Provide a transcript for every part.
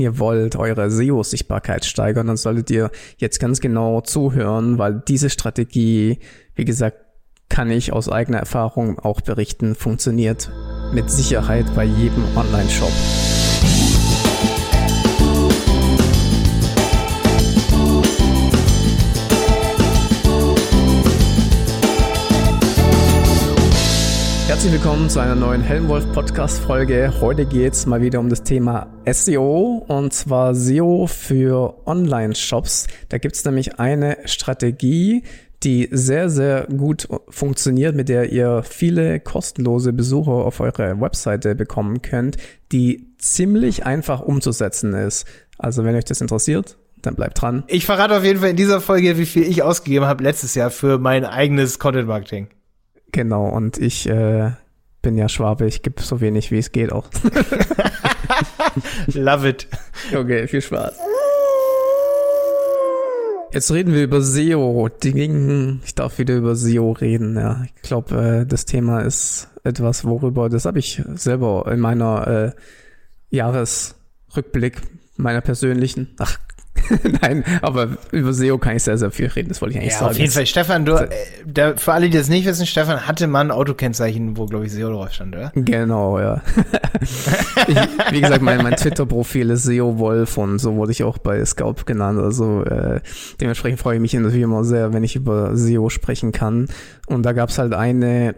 ihr wollt eure SEO-Sichtbarkeit steigern, dann solltet ihr jetzt ganz genau zuhören, weil diese Strategie, wie gesagt, kann ich aus eigener Erfahrung auch berichten, funktioniert mit Sicherheit bei jedem Online-Shop. Herzlich willkommen zu einer neuen Helmwolf Podcast Folge. Heute geht's mal wieder um das Thema SEO und zwar SEO für Online-Shops. Da gibt's nämlich eine Strategie, die sehr, sehr gut funktioniert, mit der ihr viele kostenlose Besucher auf eure Webseite bekommen könnt, die ziemlich einfach umzusetzen ist. Also wenn euch das interessiert, dann bleibt dran. Ich verrate auf jeden Fall in dieser Folge, wie viel ich ausgegeben habe letztes Jahr für mein eigenes Content Marketing. Genau, und ich äh, bin ja Schwabe, ich gebe so wenig wie es geht auch. Love it. Okay, viel Spaß. Jetzt reden wir über SEO. Ich darf wieder über SEO reden. Ja, ich glaube, äh, das Thema ist etwas, worüber, das habe ich selber in meiner äh, Jahresrückblick meiner persönlichen, ach Nein, aber über SEO kann ich sehr, sehr viel reden, das wollte ich eigentlich ja, sagen. Auf jeden Fall, Stefan, du, äh, der, für alle, die das nicht wissen, Stefan hatte mal ein Autokennzeichen, wo, glaube ich, SEO drauf stand, oder? Genau, ja. ich, wie gesagt, mein, mein Twitter-Profil ist SEO Wolf und so wurde ich auch bei Scout genannt. Also äh, dementsprechend freue ich mich natürlich immer sehr, wenn ich über SEO sprechen kann. Und da gab es halt eine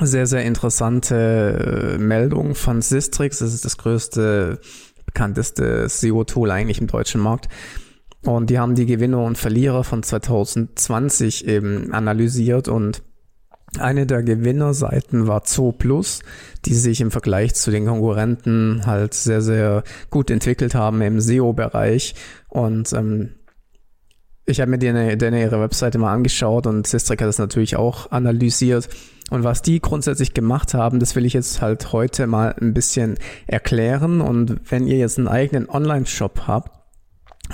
sehr, sehr interessante äh, Meldung von Sistrix. Das ist das größte bekannteste SEO-Tool eigentlich im deutschen Markt. Und die haben die Gewinner und Verlierer von 2020 eben analysiert und eine der Gewinnerseiten war Zoo Plus, die sich im Vergleich zu den Konkurrenten halt sehr, sehr gut entwickelt haben im SEO-Bereich. Und ähm, ich habe mir denen, denen ihre Webseite mal angeschaut und Sistrek hat das natürlich auch analysiert. Und was die grundsätzlich gemacht haben, das will ich jetzt halt heute mal ein bisschen erklären. Und wenn ihr jetzt einen eigenen Online-Shop habt,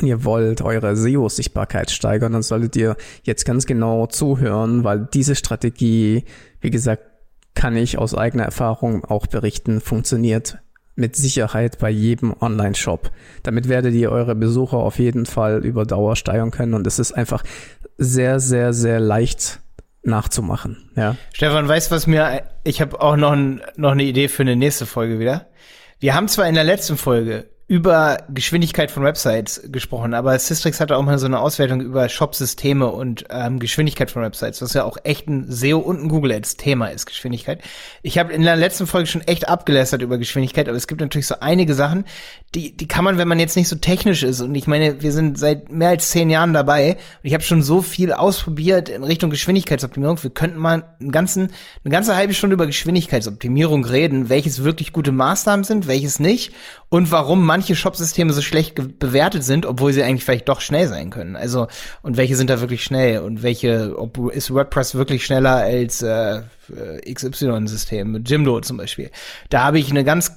und ihr wollt eure SEO-Sichtbarkeit steigern, dann solltet ihr jetzt ganz genau zuhören, weil diese Strategie, wie gesagt, kann ich aus eigener Erfahrung auch berichten, funktioniert mit Sicherheit bei jedem Online-Shop. Damit werdet ihr eure Besucher auf jeden Fall über Dauer steigern können und es ist einfach sehr, sehr, sehr leicht nachzumachen. Ja. Stefan, weißt was mir, ich habe auch noch, ein, noch eine Idee für eine nächste Folge wieder. Wir haben zwar in der letzten Folge über Geschwindigkeit von Websites gesprochen, aber Systrix hatte auch mal so eine Auswertung über Shop-Systeme und ähm, Geschwindigkeit von Websites, was ja auch echt ein SEO und ein Google Ads Thema ist, Geschwindigkeit. Ich habe in der letzten Folge schon echt abgelästert über Geschwindigkeit, aber es gibt natürlich so einige Sachen, die, die kann man, wenn man jetzt nicht so technisch ist, und ich meine, wir sind seit mehr als zehn Jahren dabei und ich habe schon so viel ausprobiert in Richtung Geschwindigkeitsoptimierung, wir könnten mal einen ganzen, eine ganze halbe Stunde über Geschwindigkeitsoptimierung reden, welches wirklich gute Maßnahmen sind, welches nicht und warum manche Shopsysteme so schlecht bewertet sind, obwohl sie eigentlich vielleicht doch schnell sein können. Also und welche sind da wirklich schnell und welche ob, ist WordPress wirklich schneller als äh, XY-System Jimdo zum Beispiel. Da habe ich eine ganz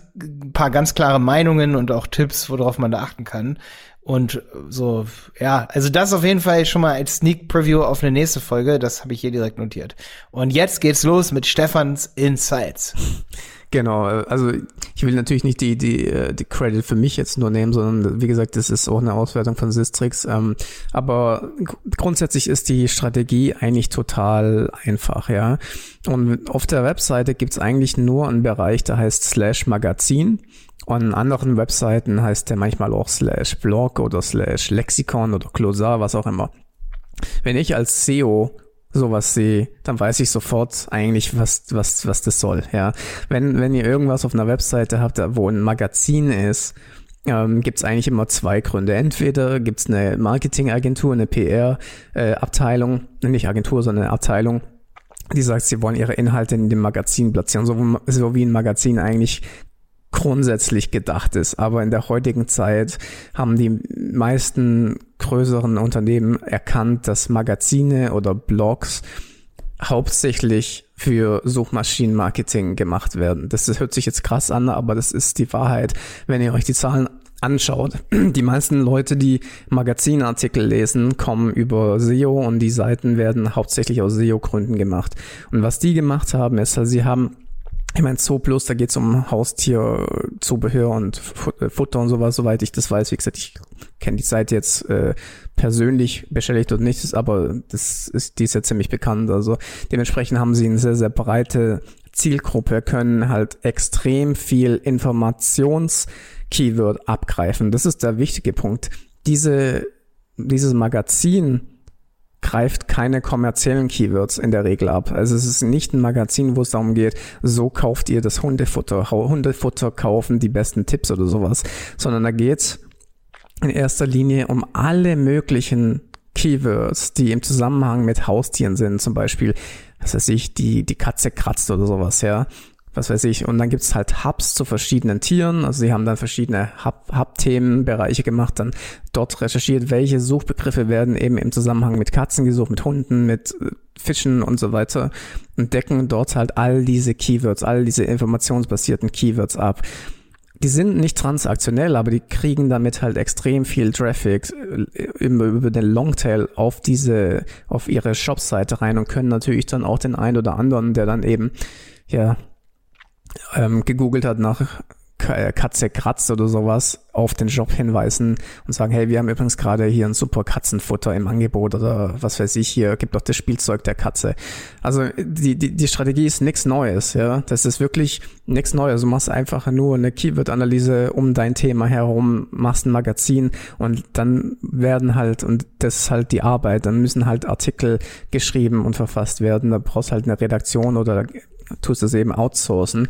paar ganz klare Meinungen und auch Tipps, worauf man da achten kann. Und so, ja, also das auf jeden Fall schon mal als Sneak Preview auf eine nächste Folge. Das habe ich hier direkt notiert. Und jetzt geht's los mit Stefans Insights. Genau, also ich will natürlich nicht die, die, äh, die Credit für mich jetzt nur nehmen, sondern wie gesagt, das ist auch eine Auswertung von Sistrix. Ähm, aber grundsätzlich ist die Strategie eigentlich total einfach, ja. Und auf der Webseite gibt's eigentlich nur einen Bereich, der heißt Slash Magazin. Und an anderen Webseiten heißt der manchmal auch Slash Blog oder Slash Lexikon oder Closar, was auch immer. Wenn ich als SEO sowas sehe, dann weiß ich sofort eigentlich, was, was, was das soll, ja. Wenn, wenn ihr irgendwas auf einer Webseite habt, wo ein Magazin ist, ähm, gibt es eigentlich immer zwei Gründe. Entweder gibt es eine Marketingagentur, eine PR-Abteilung, äh, nicht Agentur, sondern eine Abteilung, die sagt, sie wollen ihre Inhalte in dem Magazin platzieren, so, so wie ein Magazin eigentlich grundsätzlich gedacht ist. Aber in der heutigen Zeit haben die meisten größeren Unternehmen erkannt, dass Magazine oder Blogs hauptsächlich für Suchmaschinenmarketing gemacht werden. Das, hört sich jetzt krass an, aber das ist die Wahrheit. Wenn ihr euch die Zahlen anschaut. Die meisten Leute, die Magazinartikel lesen, kommen über SEO und die Seiten werden hauptsächlich aus SEO-Gründen gemacht. Und was die gemacht haben, ist, sie haben ich meine, Zoo Plus, da geht's um Haustier-Zubehör und äh, Futter und sowas, soweit ich das weiß. Wie gesagt, ich kenne die Seite jetzt äh, persönlich beschädigt oder nicht, aber das ist, die ist ja ziemlich bekannt. Also dementsprechend haben sie eine sehr, sehr breite Zielgruppe, können halt extrem viel Informations-Keyword abgreifen. Das ist der wichtige Punkt. Diese, dieses Magazin greift keine kommerziellen Keywords in der Regel ab. Also es ist nicht ein Magazin, wo es darum geht, so kauft ihr das Hundefutter, Hundefutter kaufen, die besten Tipps oder sowas, sondern da geht's in erster Linie um alle möglichen Keywords, die im Zusammenhang mit Haustieren sind, zum Beispiel, was weiß ich, die, die Katze kratzt oder sowas, ja was weiß ich. Und dann gibt's halt Hubs zu verschiedenen Tieren. Also sie haben dann verschiedene Hub-Themenbereiche gemacht, dann dort recherchiert, welche Suchbegriffe werden eben im Zusammenhang mit Katzen gesucht, mit Hunden, mit äh, Fischen und so weiter und decken dort halt all diese Keywords, all diese informationsbasierten Keywords ab. Die sind nicht transaktionell, aber die kriegen damit halt extrem viel Traffic äh, über den Longtail auf diese, auf ihre Shopseite rein und können natürlich dann auch den einen oder anderen, der dann eben, ja, ähm, gegoogelt hat nach äh, Katze kratzt oder sowas, auf den Job hinweisen und sagen, hey, wir haben übrigens gerade hier ein super Katzenfutter im Angebot oder was weiß ich, hier gibt doch das Spielzeug der Katze. Also die, die, die Strategie ist nichts Neues, ja. Das ist wirklich nichts Neues. Du machst einfach nur eine Keyword-Analyse um dein Thema herum, machst ein Magazin und dann werden halt, und das ist halt die Arbeit, dann müssen halt Artikel geschrieben und verfasst werden. Da brauchst halt eine Redaktion oder tust es eben outsourcen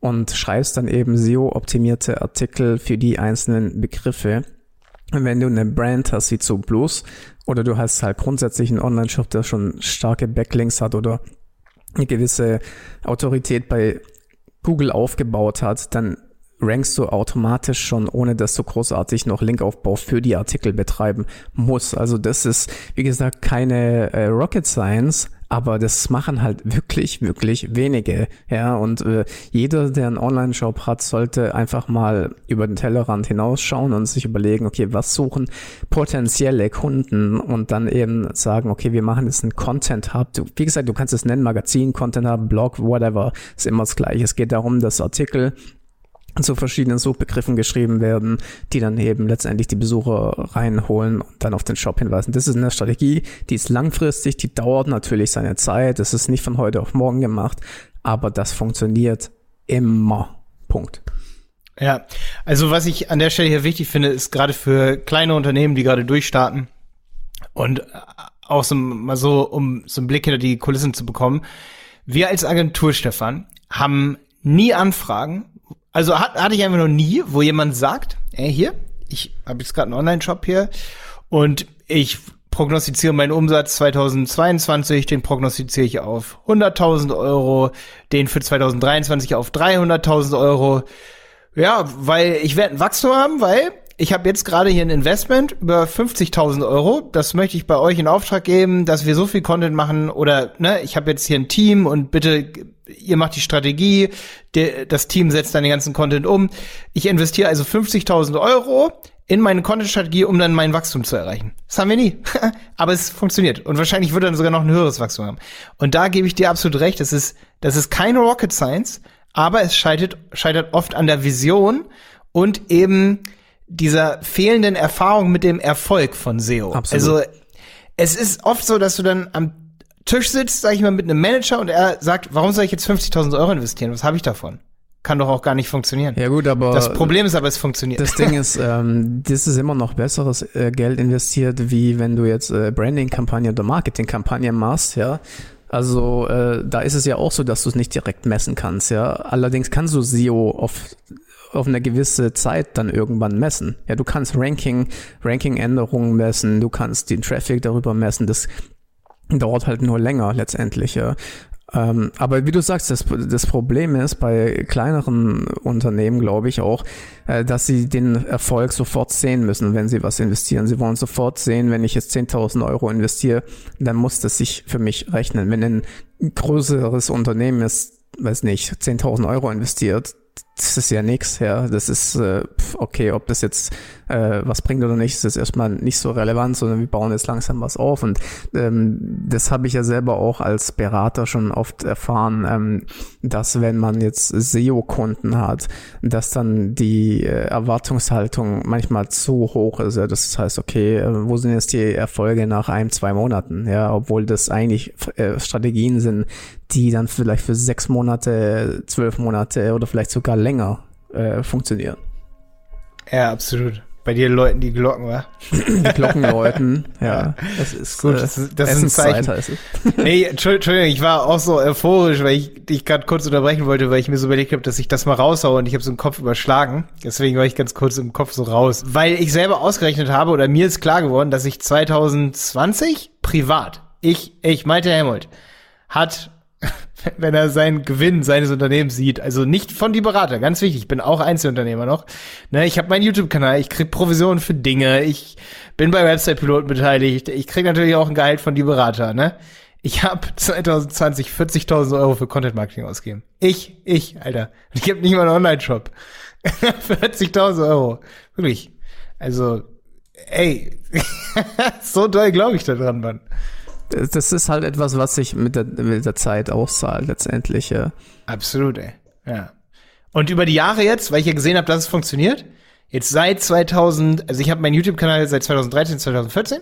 und schreibst dann eben SEO-optimierte Artikel für die einzelnen Begriffe. Und wenn du eine Brand hast wie zu Blues oder du hast halt grundsätzlich einen Online-Shop, der schon starke Backlinks hat oder eine gewisse Autorität bei Google aufgebaut hat, dann rankst du automatisch schon, ohne dass du großartig noch Linkaufbau für die Artikel betreiben musst. Also das ist, wie gesagt, keine äh, Rocket Science, aber das machen halt wirklich, wirklich wenige. Ja, und äh, jeder, der einen Online-Shop hat, sollte einfach mal über den Tellerrand hinausschauen und sich überlegen, okay, was suchen potenzielle Kunden und dann eben sagen, okay, wir machen jetzt einen Content-Hub. Wie gesagt, du kannst es nennen, Magazin, Content-Hub, Blog, whatever, ist immer das gleiche. Es geht darum, dass Artikel zu verschiedenen Suchbegriffen geschrieben werden, die dann eben letztendlich die Besucher reinholen und dann auf den Shop hinweisen. Das ist eine Strategie, die ist langfristig, die dauert natürlich seine Zeit, das ist nicht von heute auf morgen gemacht, aber das funktioniert immer. Punkt. Ja, also was ich an der Stelle hier wichtig finde, ist gerade für kleine Unternehmen, die gerade durchstarten und auch so mal so, um so einen Blick hinter die Kulissen zu bekommen. Wir als Agentur, Stefan, haben nie Anfragen, also hat, hatte ich einfach noch nie, wo jemand sagt, ey, hier, ich habe jetzt gerade einen Online-Shop hier und ich prognostiziere meinen Umsatz 2022, den prognostiziere ich auf 100.000 Euro, den für 2023 auf 300.000 Euro. Ja, weil ich werde ein Wachstum haben, weil ich habe jetzt gerade hier ein Investment über 50.000 Euro. Das möchte ich bei euch in Auftrag geben, dass wir so viel Content machen. Oder ne, ich habe jetzt hier ein Team und bitte, ihr macht die Strategie, der, das Team setzt dann den ganzen Content um. Ich investiere also 50.000 Euro in meine Content-Strategie, um dann mein Wachstum zu erreichen. Das haben wir nie. Aber es funktioniert. Und wahrscheinlich wird dann sogar noch ein höheres Wachstum haben. Und da gebe ich dir absolut recht. Das ist, das ist keine Rocket Science, aber es scheitert, scheitert oft an der Vision und eben dieser fehlenden Erfahrung mit dem Erfolg von SEO. Absolut. Also es ist oft so, dass du dann am Tisch sitzt, sag ich mal, mit einem Manager und er sagt, warum soll ich jetzt 50.000 Euro investieren? Was habe ich davon? Kann doch auch gar nicht funktionieren. Ja gut, aber das Problem ist aber, es funktioniert. Das Ding ist, ähm, das ist immer noch besseres äh, Geld investiert, wie wenn du jetzt äh, Branding-Kampagne oder Marketing-Kampagne machst, ja. Also äh, da ist es ja auch so, dass du es nicht direkt messen kannst, ja. Allerdings kannst du SEO auf auf eine gewisse Zeit dann irgendwann messen. Ja, du kannst Ranking, Ranking-Änderungen messen, du kannst den Traffic darüber messen, das dauert halt nur länger letztendlich, ja. Ähm, aber wie du sagst, das, das Problem ist bei kleineren Unternehmen, glaube ich auch, äh, dass sie den Erfolg sofort sehen müssen, wenn sie was investieren. Sie wollen sofort sehen, wenn ich jetzt 10.000 Euro investiere, dann muss das sich für mich rechnen. Wenn ein größeres Unternehmen ist, weiß nicht, 10.000 Euro investiert, das ist ja nix, ja. Das ist äh, okay, ob das jetzt äh, was bringt oder nicht, ist jetzt erstmal nicht so relevant, sondern wir bauen jetzt langsam was auf. Und ähm, das habe ich ja selber auch als Berater schon oft erfahren, ähm, dass wenn man jetzt SEO-Kunden hat, dass dann die äh, Erwartungshaltung manchmal zu hoch ist. Ja. Das heißt, okay, äh, wo sind jetzt die Erfolge nach ein, zwei Monaten? Ja, obwohl das eigentlich äh, Strategien sind, die dann vielleicht für sechs Monate, zwölf Monate oder vielleicht sogar länger äh, funktionieren. Ja, absolut. Bei dir läuten die Glocken, wa? Die Glocken läuten, ja. Das ist gut. Das, ist, das ist ein Zeichen. Heißt es. Nee, Entschuldigung, ich war auch so euphorisch, weil ich dich gerade kurz unterbrechen wollte, weil ich mir so überlegt habe, dass ich das mal raushaue und ich habe so einen Kopf überschlagen. Deswegen war ich ganz kurz im Kopf so raus. Weil ich selber ausgerechnet habe oder mir ist klar geworden, dass ich 2020 privat, ich, ich, Malte Helmut, hat wenn er seinen Gewinn seines Unternehmens sieht. Also nicht von die Berater, ganz wichtig. Ich bin auch Einzelunternehmer noch. Ne, ich habe meinen YouTube-Kanal, ich krieg Provisionen für Dinge, ich bin bei Website-Piloten beteiligt, ich krieg natürlich auch ein Gehalt von die Berater. Ne? Ich habe 2020 40.000 Euro für Content-Marketing ausgegeben. Ich, ich, Alter. Ich habe nicht mal einen Online-Shop. 40.000 Euro. Wirklich. Also, ey, so doll glaube ich da dran, Mann das ist halt etwas, was sich mit der, mit der Zeit auszahlt letztendlich. Ja. Absolut, ey. Ja. Und über die Jahre jetzt, weil ich ja gesehen habe, dass es funktioniert, jetzt seit 2000, also ich habe meinen YouTube-Kanal seit 2013, 2014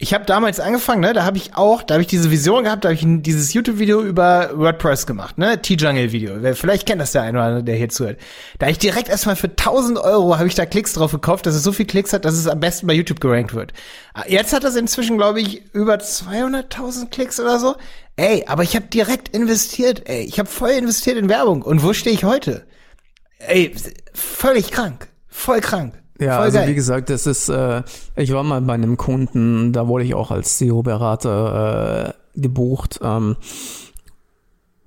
ich habe damals angefangen, ne, da habe ich auch, da habe ich diese Vision gehabt, da habe ich dieses YouTube-Video über WordPress gemacht, ne, T-Jungle-Video. Vielleicht kennt das der eine oder andere, der hier zuhört. Da habe ich direkt erstmal für 1000 Euro habe ich da Klicks drauf gekauft, dass es so viel Klicks hat, dass es am besten bei YouTube gerankt wird. Jetzt hat das inzwischen, glaube ich, über 200.000 Klicks oder so. Ey, aber ich habe direkt investiert, ey, ich habe voll investiert in Werbung. Und wo stehe ich heute? Ey, völlig krank, voll krank. Ja, Voll also geil. wie gesagt, das ist, äh, ich war mal bei einem Kunden, da wurde ich auch als SEO-Berater äh, gebucht. Ähm,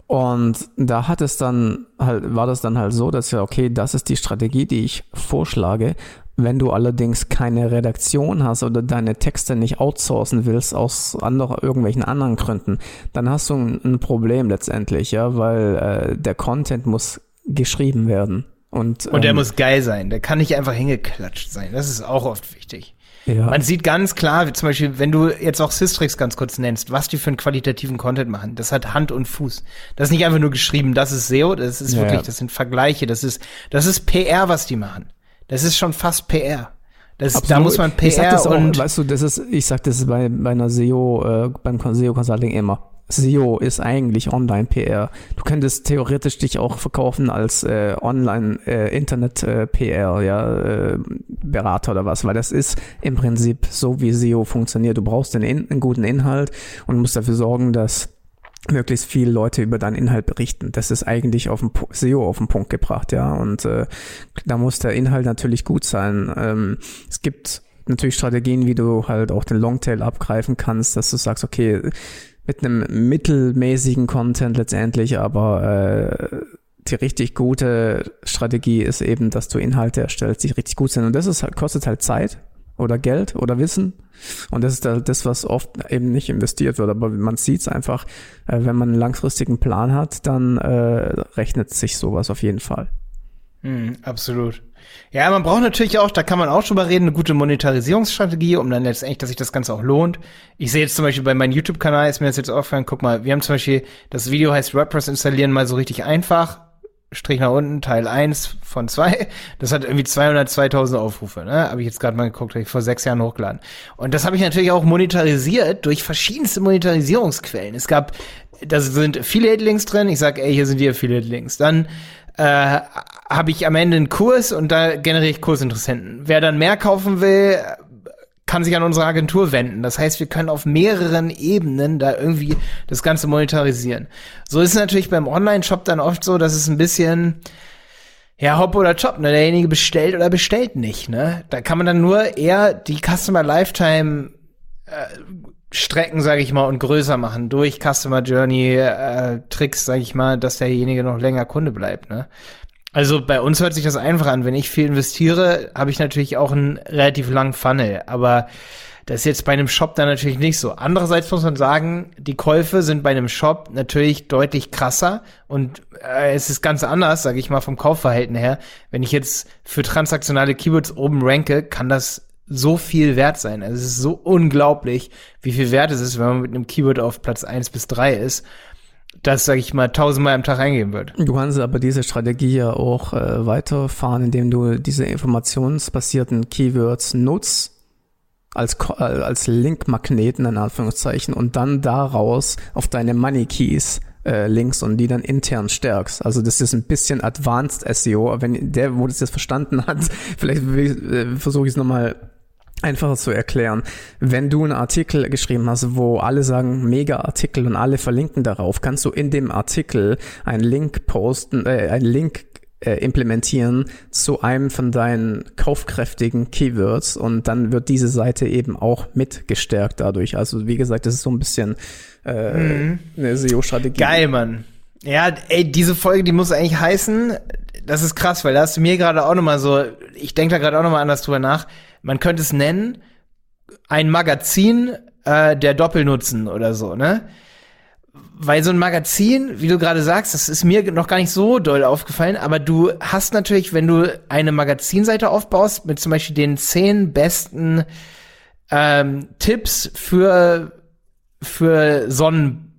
und da hat es dann halt, war das dann halt so, dass ja, okay, das ist die Strategie, die ich vorschlage. Wenn du allerdings keine Redaktion hast oder deine Texte nicht outsourcen willst aus anderen, irgendwelchen anderen Gründen, dann hast du ein, ein Problem letztendlich, ja, weil äh, der Content muss geschrieben werden. Und, und der ähm, muss geil sein. Der kann nicht einfach hingeklatscht sein. Das ist auch oft wichtig. Ja. Man sieht ganz klar, zum Beispiel, wenn du jetzt auch Systrix ganz kurz nennst, was die für einen qualitativen Content machen. Das hat Hand und Fuß. Das ist nicht einfach nur geschrieben, das ist SEO, das ist ja, wirklich, das sind Vergleiche, das ist, das ist PR, was die machen. Das ist schon fast PR. Das, da muss man PR ich sag das auch, und weißt du, das ist, ich sag das bei, bei einer SEO, äh, beim SEO Consulting immer. SEO ist eigentlich Online-PR. Du könntest theoretisch dich auch verkaufen als äh, Online-Internet-PR, äh, ja, äh, Berater oder was, weil das ist im Prinzip so, wie SEO funktioniert. Du brauchst einen, einen guten Inhalt und musst dafür sorgen, dass möglichst viele Leute über deinen Inhalt berichten. Das ist eigentlich auf dem SEO auf den Punkt gebracht, ja. Und äh, da muss der Inhalt natürlich gut sein. Ähm, es gibt natürlich Strategien, wie du halt auch den Longtail abgreifen kannst, dass du sagst, okay, mit einem mittelmäßigen Content letztendlich, aber äh, die richtig gute Strategie ist eben, dass du Inhalte erstellst, die richtig gut sind. Und das ist halt, kostet halt Zeit oder Geld oder Wissen. Und das ist halt das, was oft eben nicht investiert wird. Aber man sieht es einfach, äh, wenn man einen langfristigen Plan hat, dann äh, rechnet sich sowas auf jeden Fall. Mm, absolut. Ja, man braucht natürlich auch, da kann man auch drüber reden, eine gute Monetarisierungsstrategie, um dann letztendlich, dass sich das Ganze auch lohnt. Ich sehe jetzt zum Beispiel bei meinem YouTube-Kanal, ist mir das jetzt aufgefallen, guck mal, wir haben zum Beispiel, das Video heißt WordPress installieren mal so richtig einfach. Strich nach unten, Teil 1 von 2. Das hat irgendwie 202.000 Aufrufe, ne? Habe ich jetzt gerade mal geguckt, habe ich vor sechs Jahren hochgeladen. Und das habe ich natürlich auch monetarisiert durch verschiedenste Monetarisierungsquellen. Es gab, da sind Affiliate-Links drin. Ich sag, ey, hier sind die Affiliate-Links. Dann äh, habe ich am Ende einen Kurs und da generiere ich Kursinteressenten. Wer dann mehr kaufen will, kann sich an unsere Agentur wenden. Das heißt, wir können auf mehreren Ebenen da irgendwie das Ganze monetarisieren. So ist es natürlich beim Online-Shop dann oft so, dass es ein bisschen, ja, Hop oder Chop, ne? Derjenige bestellt oder bestellt nicht, ne? Da kann man dann nur eher die Customer Lifetime äh, Strecken, sage ich mal, und größer machen durch Customer Journey äh, Tricks, sage ich mal, dass derjenige noch länger Kunde bleibt. Ne? Also bei uns hört sich das einfach an. Wenn ich viel investiere, habe ich natürlich auch einen relativ langen Funnel. Aber Das ist jetzt bei einem Shop dann natürlich nicht so. Andererseits muss man sagen, die Käufe sind bei einem Shop natürlich deutlich krasser und äh, es ist ganz anders, sage ich mal, vom Kaufverhalten her. Wenn ich jetzt für transaktionale Keywords oben ranke, kann das so viel wert sein. Also es ist so unglaublich, wie viel wert es ist, wenn man mit einem Keyword auf Platz eins bis drei ist das, sage ich mal, tausendmal am Tag eingeben wird. Du kannst aber diese Strategie ja auch äh, weiterfahren, indem du diese informationsbasierten Keywords nutzt als, äh, als Linkmagneten in Anführungszeichen und dann daraus auf deine Money Keys äh, Links und die dann intern stärkst. Also das ist ein bisschen Advanced SEO. Wenn der, wo das jetzt verstanden hat, vielleicht äh, versuche ich es nochmal einfacher zu erklären. Wenn du einen Artikel geschrieben hast, wo alle sagen mega Artikel und alle verlinken darauf, kannst du in dem Artikel einen Link posten, äh, einen Link äh, implementieren zu einem von deinen kaufkräftigen Keywords und dann wird diese Seite eben auch mit gestärkt dadurch. Also wie gesagt, das ist so ein bisschen äh, mhm. eine SEO-Strategie. Geil, Mann. Ja, ey, diese Folge, die muss eigentlich heißen, das ist krass, weil da hast du mir gerade auch nochmal so, ich denke da gerade auch nochmal anders drüber nach man könnte es nennen, ein Magazin äh, der Doppelnutzen oder so, ne? Weil so ein Magazin, wie du gerade sagst, das ist mir noch gar nicht so doll aufgefallen, aber du hast natürlich, wenn du eine Magazinseite aufbaust mit zum Beispiel den zehn besten ähm, Tipps für für Sonnen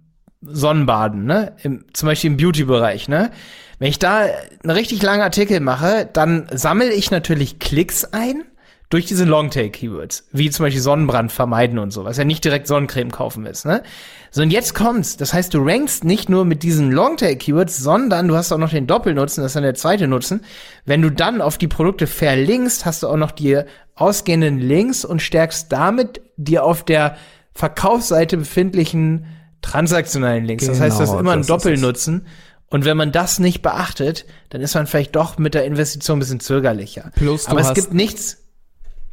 Sonnenbaden, ne? Im, zum Beispiel im Beauty-Bereich, ne? Wenn ich da einen richtig langen Artikel mache, dann sammle ich natürlich Klicks ein durch diese Longtail-Keywords, wie zum Beispiel Sonnenbrand vermeiden und so, was ja nicht direkt Sonnencreme kaufen ist, ne? So, und jetzt kommt's. Das heißt, du rankst nicht nur mit diesen Longtail-Keywords, sondern du hast auch noch den Doppelnutzen, das ist dann der zweite Nutzen. Wenn du dann auf die Produkte verlinkst, hast du auch noch die ausgehenden Links und stärkst damit die auf der Verkaufsseite befindlichen transaktionalen Links. Genau, das heißt, du hast genau, immer einen Doppelnutzen. Und wenn man das nicht beachtet, dann ist man vielleicht doch mit der Investition ein bisschen zögerlicher. Plus, Aber es gibt nichts,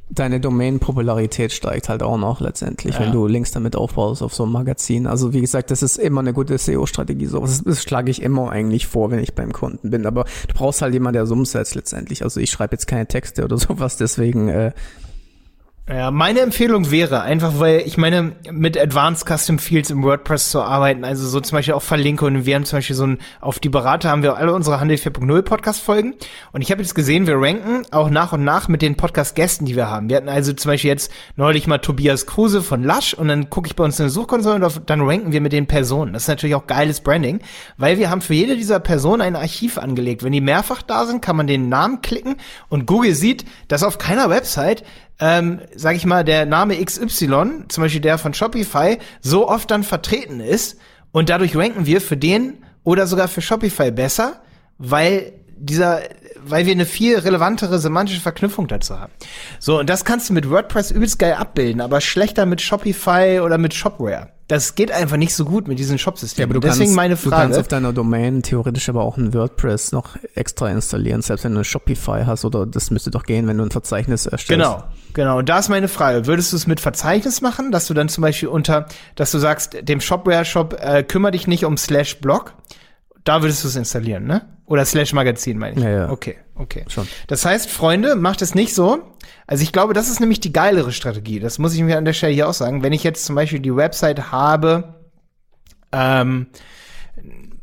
deine Domain-Popularität steigt halt auch noch letztendlich, ja. wenn du Links damit aufbaust auf so ein Magazin. Also wie gesagt, das ist immer eine gute SEO-Strategie. So, das, das schlage ich immer eigentlich vor, wenn ich beim Kunden bin. Aber du brauchst halt jemanden, der es umsetzt letztendlich. Also ich schreibe jetzt keine Texte oder sowas, deswegen äh, ja, meine Empfehlung wäre einfach, weil ich meine, mit Advanced Custom Fields im WordPress zu arbeiten, also so zum Beispiel auch Verlinkungen. Wir haben zum Beispiel so ein, auf die Berater haben wir alle unsere Handel 4.0 Podcast Folgen. Und ich habe jetzt gesehen, wir ranken auch nach und nach mit den Podcast Gästen, die wir haben. Wir hatten also zum Beispiel jetzt neulich mal Tobias Kruse von Lush und dann gucke ich bei uns in der Suchkonsole und dann ranken wir mit den Personen. Das ist natürlich auch geiles Branding, weil wir haben für jede dieser Personen ein Archiv angelegt. Wenn die mehrfach da sind, kann man den Namen klicken und Google sieht, dass auf keiner Website ähm, sag ich mal, der Name XY, zum Beispiel der von Shopify, so oft dann vertreten ist und dadurch ranken wir für den oder sogar für Shopify besser, weil dieser, weil wir eine viel relevantere semantische Verknüpfung dazu haben. So, und das kannst du mit WordPress übelst geil abbilden, aber schlechter mit Shopify oder mit Shopware das geht einfach nicht so gut mit diesen Shop-Systemen. Ja, Deswegen kannst, meine Frage. Du kannst auf deiner Domain theoretisch aber auch ein WordPress noch extra installieren, selbst wenn du Shopify hast oder das müsste doch gehen, wenn du ein Verzeichnis erstellst. Genau, genau. Und da ist meine Frage. Würdest du es mit Verzeichnis machen, dass du dann zum Beispiel unter, dass du sagst, dem Shopware-Shop äh, kümmere dich nicht um slash Blog, da würdest du es installieren, ne? Oder slash Magazin, meine ich. Ja, ja. Okay, okay. Schon. Das heißt, Freunde, macht es nicht so. Also ich glaube, das ist nämlich die geilere Strategie. Das muss ich mir an der Stelle hier auch sagen. Wenn ich jetzt zum Beispiel die Website habe, ähm,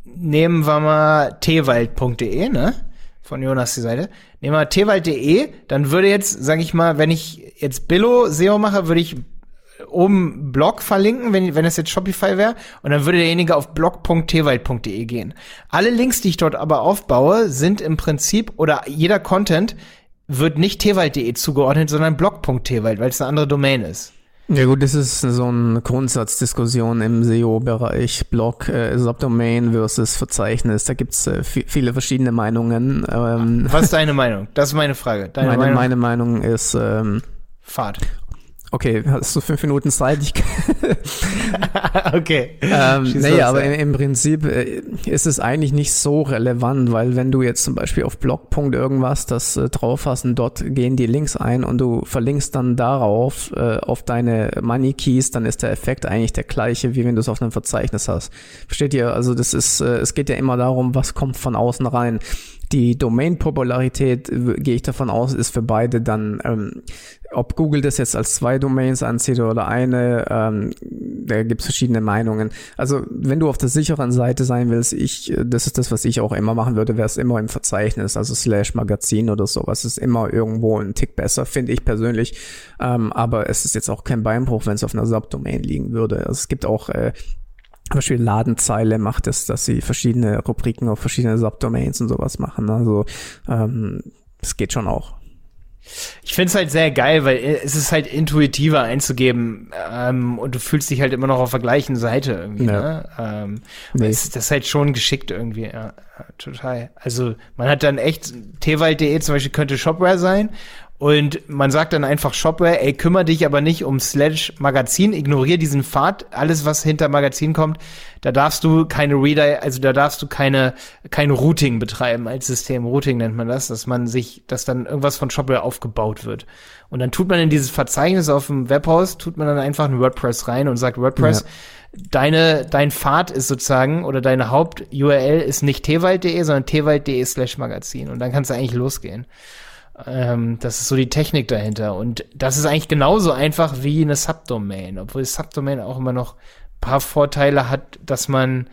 nehmen wir mal tewald.de, ne? Von Jonas die Seite. Nehmen wir tewald.de, dann würde jetzt, sage ich mal, wenn ich jetzt Billo SEO mache, würde ich oben Blog verlinken, wenn, wenn es jetzt Shopify wäre, und dann würde derjenige auf blog.tewald.de gehen. Alle Links, die ich dort aber aufbaue, sind im Prinzip, oder jeder Content wird nicht tewald.de zugeordnet, sondern blog.tewald, weil es eine andere Domain ist. Ja gut, das ist so eine Grundsatzdiskussion im SEO-Bereich, Blog, äh, Subdomain versus Verzeichnis. Da gibt's äh, viele verschiedene Meinungen. Ähm, Was ist deine Meinung? Das ist meine Frage. Deine meine, Meinung? meine Meinung ist ähm, Fahrt. Okay, hast du fünf Minuten Zeit? Ich okay. ähm, nee, aber im, im, Prinzip äh, ist es eigentlich nicht so relevant, weil wenn du jetzt zum Beispiel auf Blogpunkt irgendwas das äh, drauf hast und dort gehen die Links ein und du verlinkst dann darauf äh, auf deine Money Keys, dann ist der Effekt eigentlich der gleiche, wie wenn du es auf einem Verzeichnis hast. Versteht ihr? Also das ist, äh, es geht ja immer darum, was kommt von außen rein. Die Domain-Popularität, gehe ich davon aus, ist für beide dann ähm, ob Google das jetzt als zwei Domains ansieht oder eine, ähm, da gibt es verschiedene Meinungen. Also wenn du auf der sicheren Seite sein willst, ich, das ist das, was ich auch immer machen würde, wäre es immer im Verzeichnis, also slash Magazin oder sowas, ist immer irgendwo ein Tick besser, finde ich persönlich. Ähm, aber es ist jetzt auch kein Beinbruch, wenn es auf einer Subdomain liegen würde. Also es gibt auch äh, zum Beispiel Ladenzeile macht es, dass sie verschiedene Rubriken auf verschiedene Subdomains und sowas machen. Also ähm, das geht schon auch. Ich finde es halt sehr geil, weil es ist halt intuitiver einzugeben ähm, und du fühlst dich halt immer noch auf der gleichen Seite irgendwie. Ja. Ne? Ähm, nee. das, das, ist halt schon geschickt irgendwie, ja, total. Also man hat dann echt, twald.de zum Beispiel könnte Shopware sein und man sagt dann einfach Shopware, ey, kümmere dich aber nicht um Slash Magazin, ignoriere diesen Pfad, alles was hinter Magazin kommt, da darfst du keine Reader, also da darfst du keine, kein Routing betreiben als System. Routing nennt man das, dass man sich, dass dann irgendwas von Shopware aufgebaut wird. Und dann tut man in dieses Verzeichnis auf dem Webhaus, tut man dann einfach ein WordPress rein und sagt WordPress, ja. deine, dein Pfad ist sozusagen, oder deine Haupt-URL ist nicht twald.de, sondern twald.de slash Magazin. Und dann kannst du eigentlich losgehen. Ähm, das ist so die Technik dahinter. Und das ist eigentlich genauso einfach wie eine Subdomain, obwohl Subdomain auch immer noch ein paar Vorteile hat, dass man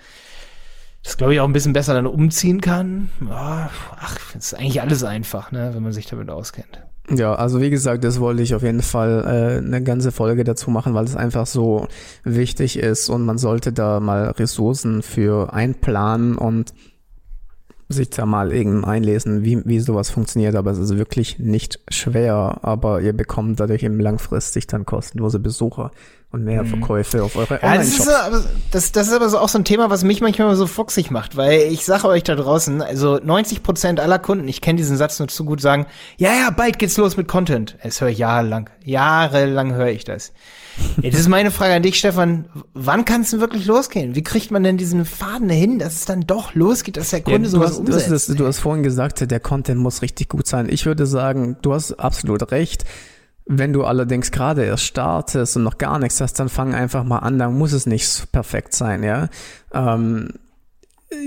das glaube ich auch ein bisschen besser dann umziehen kann. Ja, ach, ist eigentlich alles einfach, ne, wenn man sich damit auskennt. Ja, also wie gesagt, das wollte ich auf jeden Fall äh, eine ganze Folge dazu machen, weil es einfach so wichtig ist und man sollte da mal Ressourcen für einplanen und sich da mal irgend einlesen, wie, wie sowas funktioniert, aber es ist wirklich nicht schwer, aber ihr bekommt dadurch eben langfristig dann kostenlose Besucher und mehr mhm. Verkäufe auf eure ja, das, ist aber, das, das ist aber so auch so ein Thema, was mich manchmal so fuchsig macht, weil ich sage euch da draußen, also 90 Prozent aller Kunden, ich kenne diesen Satz nur zu gut, sagen, ja, ja, bald geht's los mit Content. Das höre ich jahrelang, jahrelang höre ich das. Jetzt ist meine Frage an dich, Stefan. Wann kann es denn wirklich losgehen? Wie kriegt man denn diesen Faden hin, dass es dann doch losgeht, dass der Kunde ja, sowas hast, umsetzt? Du hast, du hast vorhin gesagt, der Content muss richtig gut sein. Ich würde sagen, du hast absolut recht. Wenn du allerdings gerade erst startest und noch gar nichts hast, dann fang einfach mal an, dann muss es nicht perfekt sein, ja. Ähm,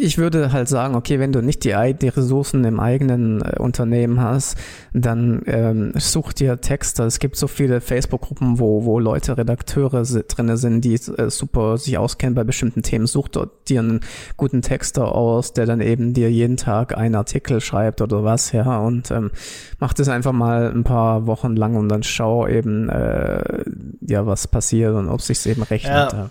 ich würde halt sagen, okay, wenn du nicht die, die Ressourcen im eigenen äh, Unternehmen hast, dann ähm, such dir Texte. Es gibt so viele Facebook-Gruppen, wo, wo Leute, Redakteure drinne sind, die äh, super sich auskennen bei bestimmten Themen. Such dort dir einen guten Texter aus, der dann eben dir jeden Tag einen Artikel schreibt oder was, ja, und ähm, mach das einfach mal ein paar Wochen lang und dann schau eben, äh, ja, was passiert und ob sich's eben rechnet. Ja.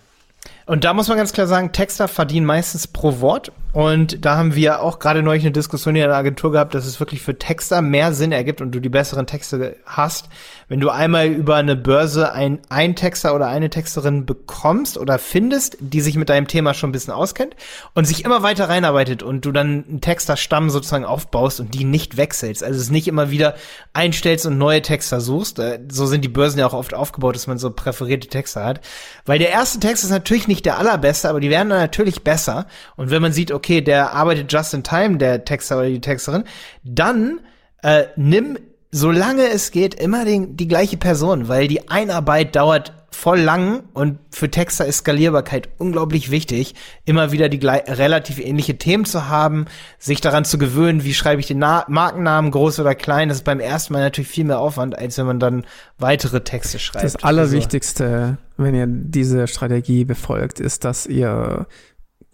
Und da muss man ganz klar sagen, Texter verdienen meistens pro Wort. Und da haben wir auch gerade neulich eine Diskussion in der Agentur gehabt, dass es wirklich für Texter mehr Sinn ergibt und du die besseren Texte hast, wenn du einmal über eine Börse ein, ein Texter oder eine Texterin bekommst oder findest, die sich mit deinem Thema schon ein bisschen auskennt und sich immer weiter reinarbeitet und du dann einen Texterstamm sozusagen aufbaust und die nicht wechselst. Also es nicht immer wieder einstellst und neue Texter suchst. Äh, so sind die Börsen ja auch oft aufgebaut, dass man so präferierte Texter hat. Weil der erste Text ist natürlich nicht der allerbeste, aber die werden dann natürlich besser. Und wenn man sieht, okay, okay, der arbeitet just in time, der Texter oder die Texterin, dann äh, nimm, solange es geht, immer den, die gleiche Person, weil die Einarbeit dauert voll lang und für Texter ist Skalierbarkeit unglaublich wichtig, immer wieder die relativ ähnliche Themen zu haben, sich daran zu gewöhnen, wie schreibe ich den Na Markennamen, groß oder klein, das ist beim ersten Mal natürlich viel mehr Aufwand, als wenn man dann weitere Texte schreibt. Das Allerwichtigste, also. wenn ihr diese Strategie befolgt, ist, dass ihr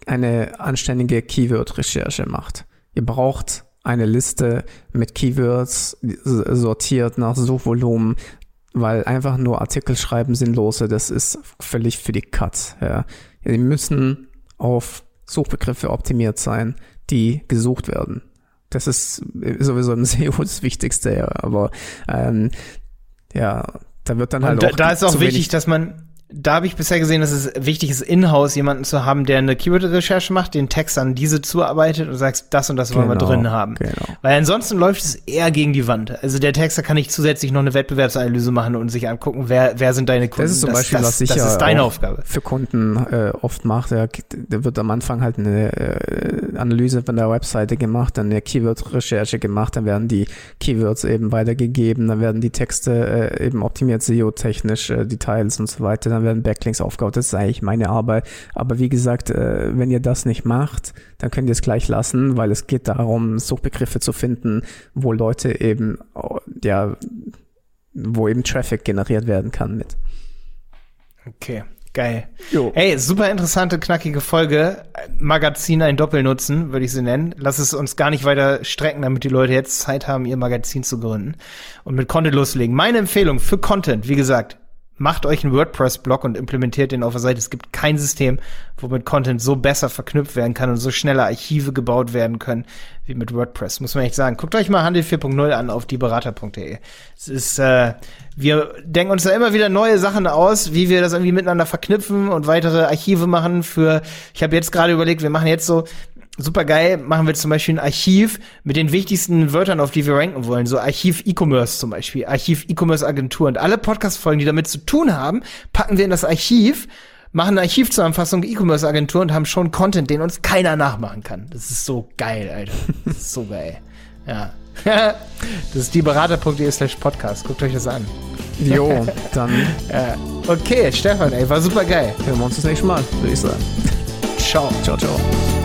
eine anständige Keyword-Recherche macht. Ihr braucht eine Liste mit Keywords sortiert nach Suchvolumen, weil einfach nur Artikel schreiben sinnlose, das ist völlig für die Cut. Ja. Die müssen auf Suchbegriffe optimiert sein, die gesucht werden. Das ist sowieso im SEO das Wichtigste, ja. Aber ähm, ja, da wird dann halt Und auch. Da, da ist auch wichtig, dass man da habe ich bisher gesehen, dass es wichtig ist, in-house jemanden zu haben, der eine Keyword-Recherche macht, den Text an diese zuarbeitet und sagst, das und das wollen genau, wir drin haben. Genau. Weil ansonsten läuft es eher gegen die Wand. Also der Texter kann nicht zusätzlich noch eine Wettbewerbsanalyse machen und sich angucken, wer, wer sind deine Kunden. Das ist zum Beispiel, das, was ich das ja ist deine Aufgabe. für Kunden äh, oft mache. Der, der wird am Anfang halt eine äh, Analyse von der Webseite gemacht, dann eine Keyword-Recherche gemacht, dann werden die Keywords eben weitergegeben, dann werden die Texte äh, eben optimiert SEO-technisch, äh, Details und so weiter, dann dann werden Backlinks aufgebaut. Das ist eigentlich meine Arbeit. Aber wie gesagt, äh, wenn ihr das nicht macht, dann könnt ihr es gleich lassen, weil es geht darum, Suchbegriffe zu finden, wo Leute eben, oh, ja, wo eben Traffic generiert werden kann mit. Okay, geil. Jo. Hey, super interessante, knackige Folge. Magazin ein Doppelnutzen, würde ich sie nennen. Lass es uns gar nicht weiter strecken, damit die Leute jetzt Zeit haben, ihr Magazin zu gründen und mit Content loslegen. Meine Empfehlung für Content, wie gesagt, macht euch einen WordPress-Blog und implementiert den auf der Seite. Es gibt kein System, womit Content so besser verknüpft werden kann und so schneller Archive gebaut werden können wie mit WordPress, muss man echt sagen. Guckt euch mal Handel 4.0 an auf dieberater.de. Es ist, äh, wir denken uns da immer wieder neue Sachen aus, wie wir das irgendwie miteinander verknüpfen und weitere Archive machen für, ich habe jetzt gerade überlegt, wir machen jetzt so, super geil, machen wir zum Beispiel ein Archiv mit den wichtigsten Wörtern, auf die wir ranken wollen. So Archiv E-Commerce zum Beispiel, Archiv E-Commerce Agentur und alle Podcast-Folgen, die damit zu tun haben, packen wir in das Archiv, machen eine Archivzusammenfassung E-Commerce Agentur und haben schon Content, den uns keiner nachmachen kann. Das ist so geil, Alter. Das ist so geil. Ja. das ist dieberater.de slash podcast. Guckt euch das an. Jo, dann Ja. Okay, Stefan, ey, war super geil. hören wir uns das nächste Mal, würde ich sagen. Ciao. Ciao, ciao.